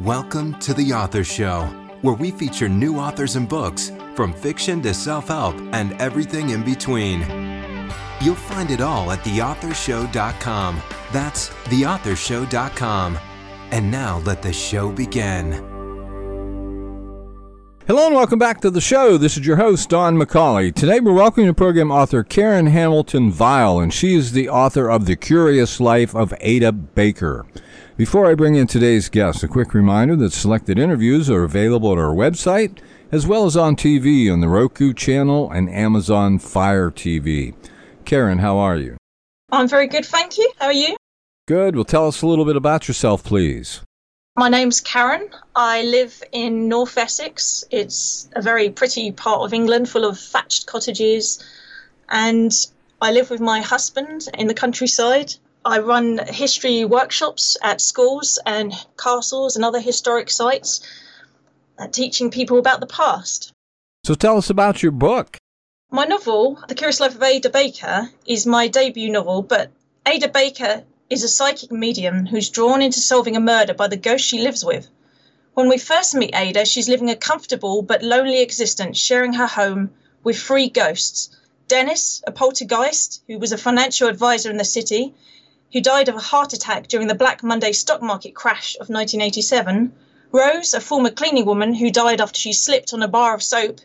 Welcome to The Author Show, where we feature new authors and books, from fiction to self help and everything in between. You'll find it all at theauthorshow.com. That's theauthorshow.com. And now let the show begin. Hello and welcome back to the show. This is your host, Don McCauley. Today we're welcoming to program author Karen Hamilton Viall, and she is the author of The Curious Life of Ada Baker. Before I bring in today's guest, a quick reminder that selected interviews are available at our website, as well as on TV on the Roku channel and Amazon Fire TV. Karen, how are you? I'm very good, thank you. How are you? Good. Well, tell us a little bit about yourself, please. My name's Karen. I live in North Essex. It's a very pretty part of England full of thatched cottages. And I live with my husband in the countryside. I run history workshops at schools and castles and other historic sites, uh, teaching people about the past. So tell us about your book. My novel, The Curious Life of Ada Baker, is my debut novel, but Ada Baker is a psychic medium who's drawn into solving a murder by the ghost she lives with. When we first meet Ada, she's living a comfortable but lonely existence, sharing her home with three ghosts Dennis, a poltergeist who was a financial advisor in the city, who died of a heart attack during the Black Monday stock market crash of 1987, Rose, a former cleaning woman who died after she slipped on a bar of soap,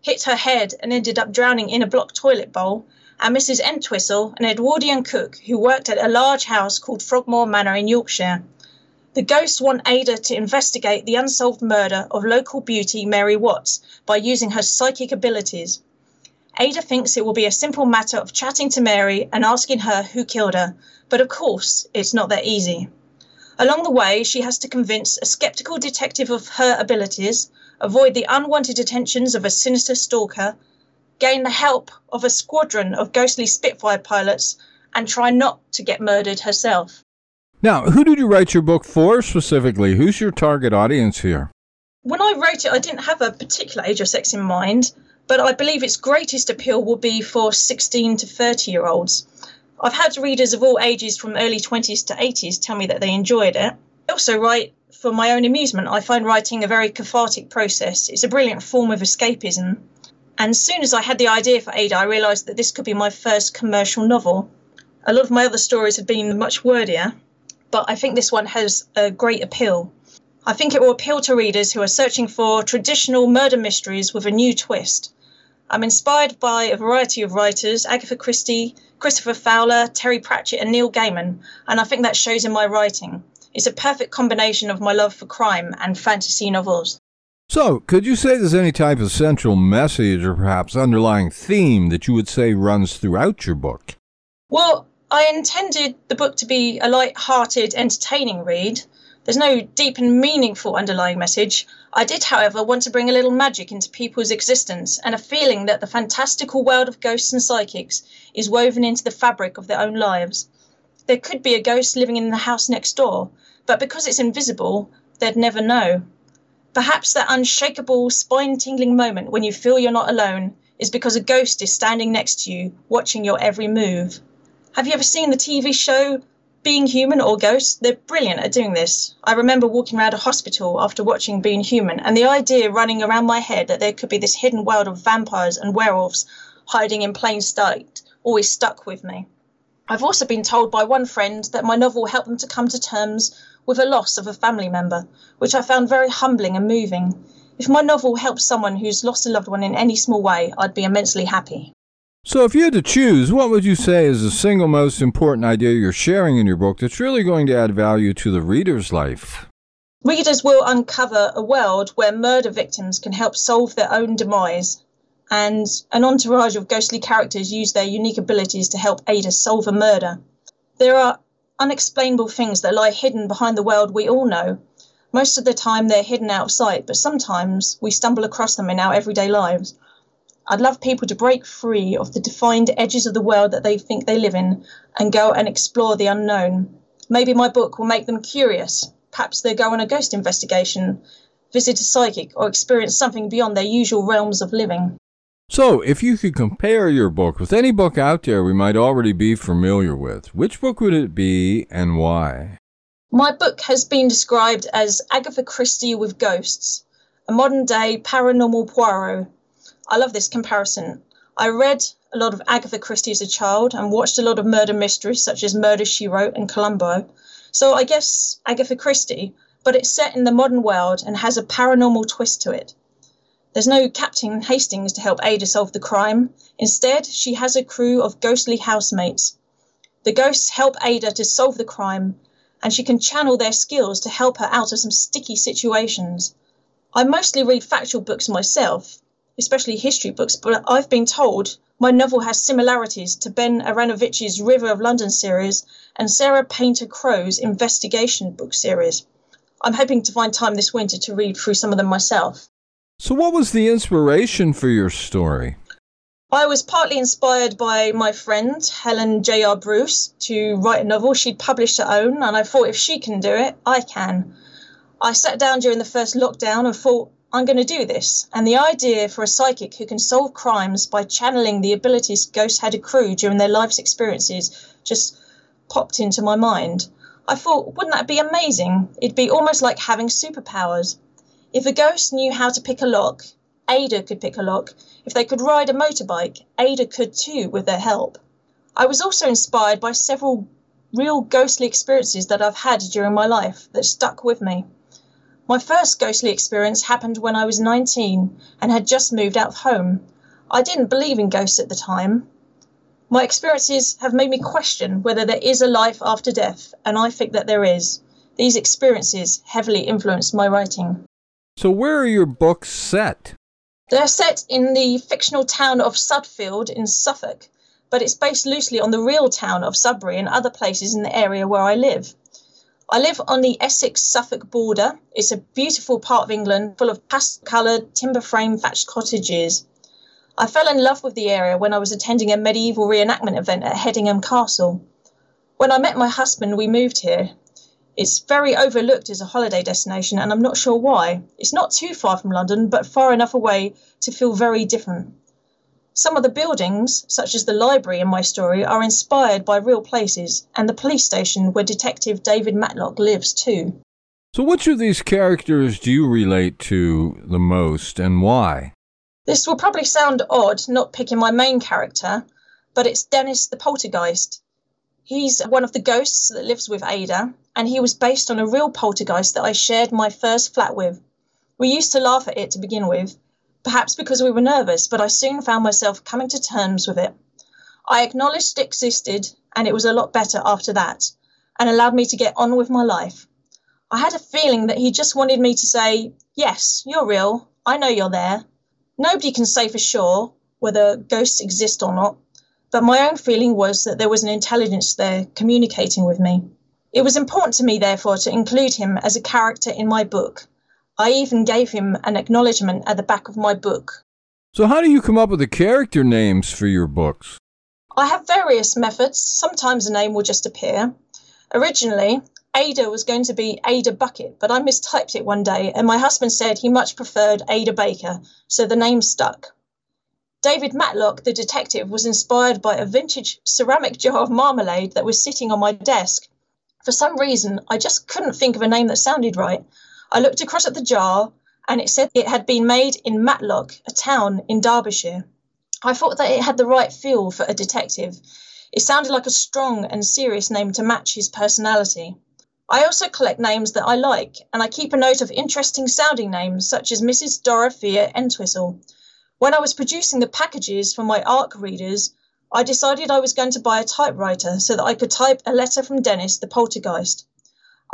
hit her head and ended up drowning in a blocked toilet bowl, and Mrs. Entwistle, an Edwardian cook who worked at a large house called Frogmore Manor in Yorkshire. The ghosts want Ada to investigate the unsolved murder of local beauty Mary Watts by using her psychic abilities. Ada thinks it will be a simple matter of chatting to Mary and asking her who killed her, but of course it's not that easy. Along the way, she has to convince a skeptical detective of her abilities, avoid the unwanted attentions of a sinister stalker, gain the help of a squadron of ghostly Spitfire pilots, and try not to get murdered herself. Now, who did you write your book for specifically? Who's your target audience here? When I wrote it, I didn't have a particular age or sex in mind but I believe its greatest appeal will be for 16 to 30 year olds. I've had readers of all ages from early 20s to 80s tell me that they enjoyed it. I also write for my own amusement. I find writing a very cathartic process. It's a brilliant form of escapism. And as soon as I had the idea for Ada, I realised that this could be my first commercial novel. A lot of my other stories have been much wordier, but I think this one has a great appeal. I think it will appeal to readers who are searching for traditional murder mysteries with a new twist. I'm inspired by a variety of writers Agatha Christie, Christopher Fowler, Terry Pratchett, and Neil Gaiman, and I think that shows in my writing. It's a perfect combination of my love for crime and fantasy novels. So, could you say there's any type of central message or perhaps underlying theme that you would say runs throughout your book? Well, I intended the book to be a light-hearted, entertaining read, there's no deep and meaningful underlying message. I did, however, want to bring a little magic into people's existence and a feeling that the fantastical world of ghosts and psychics is woven into the fabric of their own lives. There could be a ghost living in the house next door, but because it's invisible, they'd never know. Perhaps that unshakable, spine tingling moment when you feel you're not alone is because a ghost is standing next to you, watching your every move. Have you ever seen the TV show being Human or Ghost, they're brilliant at doing this. I remember walking around a hospital after watching Being Human, and the idea running around my head that there could be this hidden world of vampires and werewolves hiding in plain sight always stuck with me. I've also been told by one friend that my novel helped them to come to terms with a loss of a family member, which I found very humbling and moving. If my novel helps someone who's lost a loved one in any small way, I'd be immensely happy. So, if you had to choose, what would you say is the single most important idea you're sharing in your book that's really going to add value to the reader's life? Readers will uncover a world where murder victims can help solve their own demise, and an entourage of ghostly characters use their unique abilities to help Ada solve a murder. There are unexplainable things that lie hidden behind the world we all know. Most of the time, they're hidden out of sight, but sometimes we stumble across them in our everyday lives. I'd love people to break free of the defined edges of the world that they think they live in and go and explore the unknown. Maybe my book will make them curious. Perhaps they'll go on a ghost investigation, visit a psychic, or experience something beyond their usual realms of living. So, if you could compare your book with any book out there we might already be familiar with, which book would it be and why? My book has been described as Agatha Christie with ghosts, a modern day paranormal Poirot. I love this comparison. I read a lot of Agatha Christie as a child and watched a lot of murder mysteries such as Murder She Wrote and Columbo. So I guess Agatha Christie, but it's set in the modern world and has a paranormal twist to it. There's no Captain Hastings to help Ada solve the crime. Instead, she has a crew of ghostly housemates. The ghosts help Ada to solve the crime and she can channel their skills to help her out of some sticky situations. I mostly read factual books myself, especially history books, but I've been told my novel has similarities to Ben Aaronovitch's River of London series and Sarah Painter Crow's investigation book series. I'm hoping to find time this winter to read through some of them myself. So, what was the inspiration for your story? I was partly inspired by my friend Helen J.R. Bruce to write a novel. She'd published her own, and I thought if she can do it, I can. I sat down during the first lockdown and thought, I'm going to do this. And the idea for a psychic who can solve crimes by channeling the abilities ghosts had accrued during their life's experiences just popped into my mind. I thought, wouldn't that be amazing? It'd be almost like having superpowers. If a ghost knew how to pick a lock, Ada could pick a lock. If they could ride a motorbike, Ada could too with their help. I was also inspired by several real ghostly experiences that I've had during my life that stuck with me. My first ghostly experience happened when I was 19 and had just moved out of home. I didn't believe in ghosts at the time. My experiences have made me question whether there is a life after death, and I think that there is. These experiences heavily influenced my writing. So, where are your books set? They're set in the fictional town of Sudfield in Suffolk, but it's based loosely on the real town of Sudbury and other places in the area where I live. I live on the Essex Suffolk border. It's a beautiful part of England full of pastel coloured timber frame thatched cottages. I fell in love with the area when I was attending a medieval reenactment event at Hedingham Castle. When I met my husband, we moved here. It's very overlooked as a holiday destination, and I'm not sure why. It's not too far from London, but far enough away to feel very different. Some of the buildings, such as the library in my story, are inspired by real places, and the police station where Detective David Matlock lives too. So, which of these characters do you relate to the most, and why? This will probably sound odd not picking my main character, but it's Dennis the poltergeist. He's one of the ghosts that lives with Ada, and he was based on a real poltergeist that I shared my first flat with. We used to laugh at it to begin with, perhaps because we were nervous, but I soon found myself coming to terms with it. I acknowledged it existed, and it was a lot better after that, and allowed me to get on with my life. I had a feeling that he just wanted me to say, Yes, you're real. I know you're there. Nobody can say for sure whether ghosts exist or not, but my own feeling was that there was an intelligence there communicating with me. It was important to me, therefore, to include him as a character in my book. I even gave him an acknowledgement at the back of my book. So, how do you come up with the character names for your books? I have various methods. Sometimes a name will just appear. Originally, Ada was going to be Ada Bucket, but I mistyped it one day, and my husband said he much preferred Ada Baker, so the name stuck. David Matlock, the detective, was inspired by a vintage ceramic jar of marmalade that was sitting on my desk. For some reason, I just couldn't think of a name that sounded right. I looked across at the jar and it said it had been made in Matlock, a town in Derbyshire. I thought that it had the right feel for a detective. It sounded like a strong and serious name to match his personality. I also collect names that I like, and I keep a note of interesting sounding names such as Mrs. Dorothea Entwistle. When I was producing the packages for my ARC readers, I decided I was going to buy a typewriter so that I could type a letter from Dennis, the poltergeist.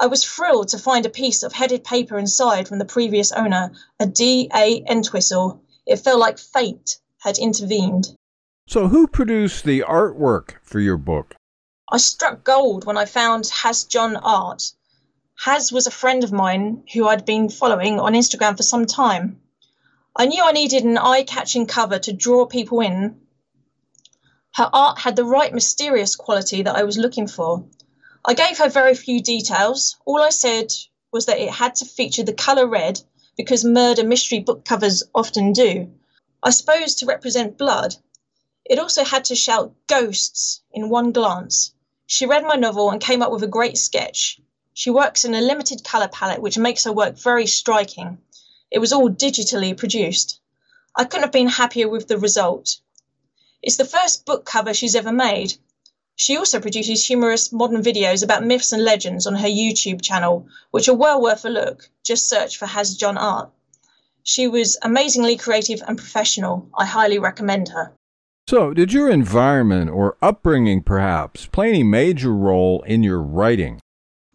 I was thrilled to find a piece of headed paper inside from the previous owner, a D. A. Entwistle. It felt like fate had intervened. So, who produced the artwork for your book? I struck gold when I found Has John Art. Has was a friend of mine who I'd been following on Instagram for some time. I knew I needed an eye catching cover to draw people in. Her art had the right mysterious quality that I was looking for. I gave her very few details. All I said was that it had to feature the colour red because murder mystery book covers often do. I suppose to represent blood. It also had to shout ghosts in one glance. She read my novel and came up with a great sketch. She works in a limited colour palette, which makes her work very striking. It was all digitally produced. I couldn't have been happier with the result. It's the first book cover she's ever made. She also produces humorous modern videos about myths and legends on her YouTube channel, which are well worth a look. Just search for Has John Art. She was amazingly creative and professional. I highly recommend her. So, did your environment or upbringing perhaps play any major role in your writing?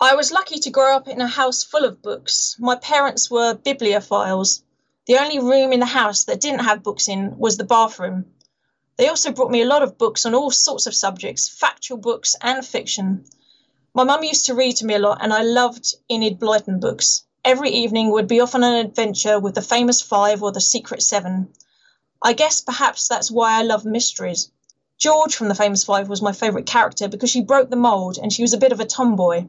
I was lucky to grow up in a house full of books. My parents were bibliophiles. The only room in the house that didn't have books in was the bathroom. They also brought me a lot of books on all sorts of subjects, factual books and fiction. My mum used to read to me a lot, and I loved Enid Blyton books. Every evening would be off on an adventure with the famous five or the secret seven. I guess perhaps that's why I love mysteries. George from the famous five was my favourite character because she broke the mould and she was a bit of a tomboy.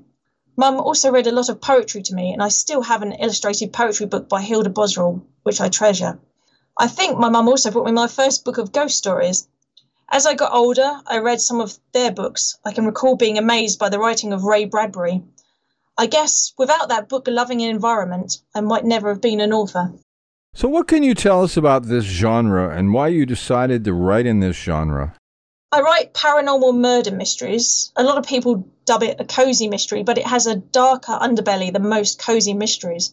Mum also read a lot of poetry to me, and I still have an illustrated poetry book by Hilda Boswell, which I treasure. I think my mum also brought me my first book of ghost stories. As I got older, I read some of their books. I can recall being amazed by the writing of Ray Bradbury. I guess without that book loving environment, I might never have been an author. So, what can you tell us about this genre and why you decided to write in this genre? I write paranormal murder mysteries. A lot of people dub it a cozy mystery, but it has a darker underbelly than most cozy mysteries.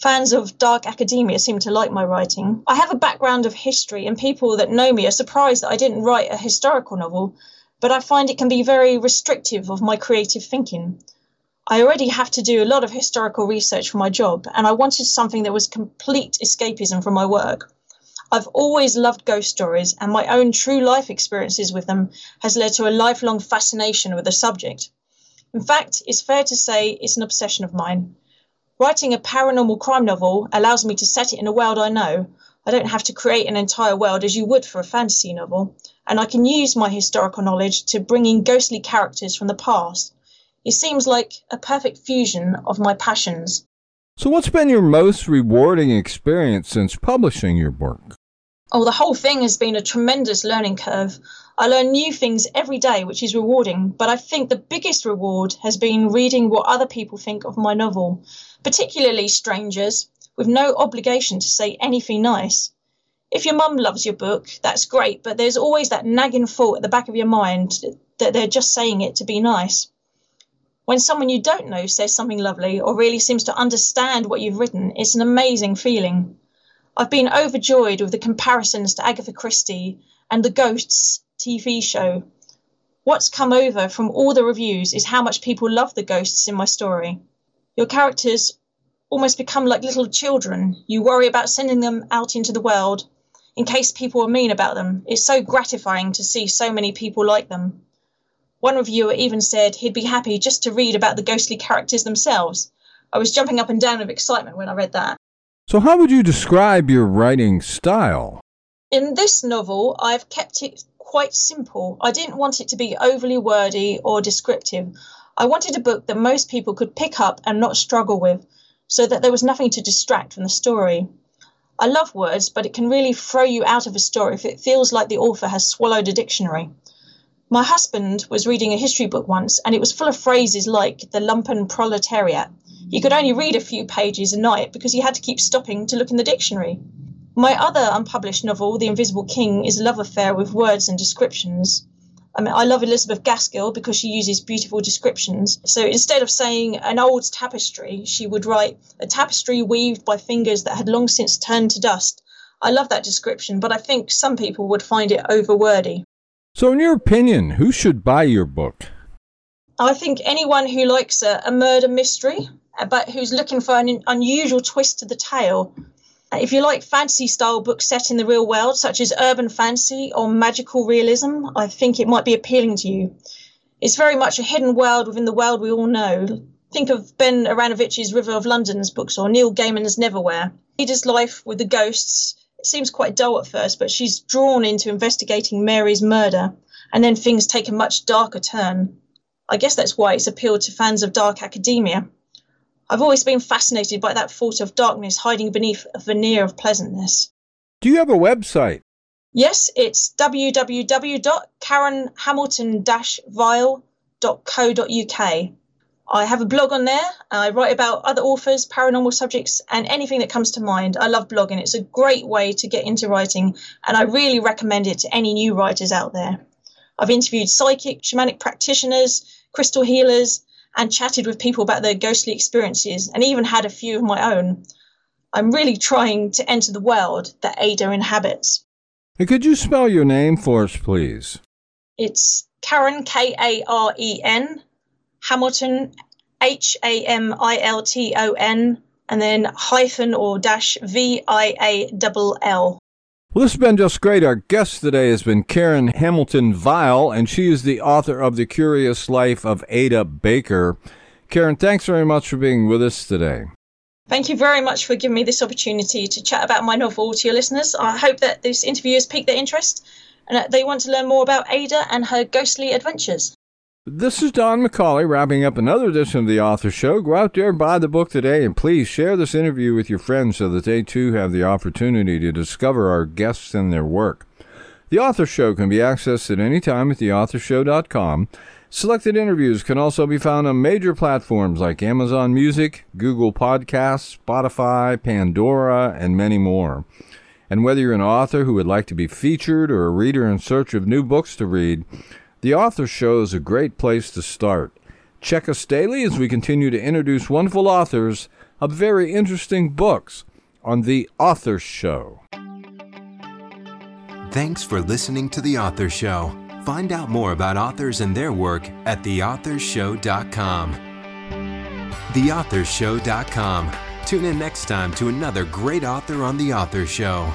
Fans of dark academia seem to like my writing. I have a background of history, and people that know me are surprised that I didn't write a historical novel, but I find it can be very restrictive of my creative thinking. I already have to do a lot of historical research for my job, and I wanted something that was complete escapism from my work. I've always loved ghost stories, and my own true life experiences with them has led to a lifelong fascination with the subject. In fact, it's fair to say it's an obsession of mine. Writing a paranormal crime novel allows me to set it in a world I know. I don't have to create an entire world as you would for a fantasy novel, and I can use my historical knowledge to bring in ghostly characters from the past. It seems like a perfect fusion of my passions. So, what's been your most rewarding experience since publishing your work? Oh, the whole thing has been a tremendous learning curve. I learn new things every day, which is rewarding, but I think the biggest reward has been reading what other people think of my novel, particularly strangers, with no obligation to say anything nice. If your mum loves your book, that's great, but there's always that nagging thought at the back of your mind that they're just saying it to be nice. When someone you don't know says something lovely or really seems to understand what you've written, it's an amazing feeling. I've been overjoyed with the comparisons to Agatha Christie and the Ghosts TV show. What's come over from all the reviews is how much people love the ghosts in my story. Your characters almost become like little children. You worry about sending them out into the world in case people are mean about them. It's so gratifying to see so many people like them. One reviewer even said he'd be happy just to read about the ghostly characters themselves. I was jumping up and down with excitement when I read that. So, how would you describe your writing style? In this novel, I've kept it quite simple. I didn't want it to be overly wordy or descriptive. I wanted a book that most people could pick up and not struggle with, so that there was nothing to distract from the story. I love words, but it can really throw you out of a story if it feels like the author has swallowed a dictionary. My husband was reading a history book once, and it was full of phrases like the lumpen proletariat. He could only read a few pages a night because he had to keep stopping to look in the dictionary. My other unpublished novel, The Invisible King, is a love affair with words and descriptions. I mean, I love Elizabeth Gaskell because she uses beautiful descriptions. So instead of saying an old tapestry, she would write a tapestry weaved by fingers that had long since turned to dust. I love that description, but I think some people would find it overwordy. So, in your opinion, who should buy your book? I think anyone who likes a, a murder mystery, but who's looking for an unusual twist to the tale. Uh, if you like fantasy style books set in the real world, such as urban fantasy or magical realism, I think it might be appealing to you. It's very much a hidden world within the world we all know. Think of Ben Aaronovitch's River of London's books or Neil Gaiman's Neverwhere. Ada's life with the ghosts it seems quite dull at first, but she's drawn into investigating Mary's murder, and then things take a much darker turn. I guess that's why it's appealed to fans of dark academia. I've always been fascinated by that thought of darkness hiding beneath a veneer of pleasantness. Do you have a website? Yes, it's www.karenhamilton-viall.co.uk. I have a blog on there. I write about other authors, paranormal subjects, and anything that comes to mind. I love blogging. It's a great way to get into writing, and I really recommend it to any new writers out there. I've interviewed psychic, shamanic practitioners, crystal healers, and chatted with people about their ghostly experiences, and even had a few of my own. I'm really trying to enter the world that Ada inhabits. And could you spell your name for us, please? It's Karen, K A R E N, Hamilton, H A M I L T O N, and then hyphen or dash V I A L L. Well, this has been just great. Our guest today has been Karen Hamilton Viall, and she is the author of The Curious Life of Ada Baker. Karen, thanks very much for being with us today. Thank you very much for giving me this opportunity to chat about my novel to your listeners. I hope that this interview has piqued their interest and that they want to learn more about Ada and her ghostly adventures. This is Don McCauley wrapping up another edition of the Author Show. Go out there, buy the book today, and please share this interview with your friends so that they too have the opportunity to discover our guests and their work. The Author Show can be accessed at any time at theauthorshow.com. Selected interviews can also be found on major platforms like Amazon Music, Google Podcasts, Spotify, Pandora, and many more. And whether you're an author who would like to be featured or a reader in search of new books to read, the Author Show is a great place to start. Check us daily as we continue to introduce wonderful authors of very interesting books on The Author Show. Thanks for listening to The Author Show. Find out more about authors and their work at theauthorshow.com. Theauthorshow.com. Tune in next time to another great author on The Author Show.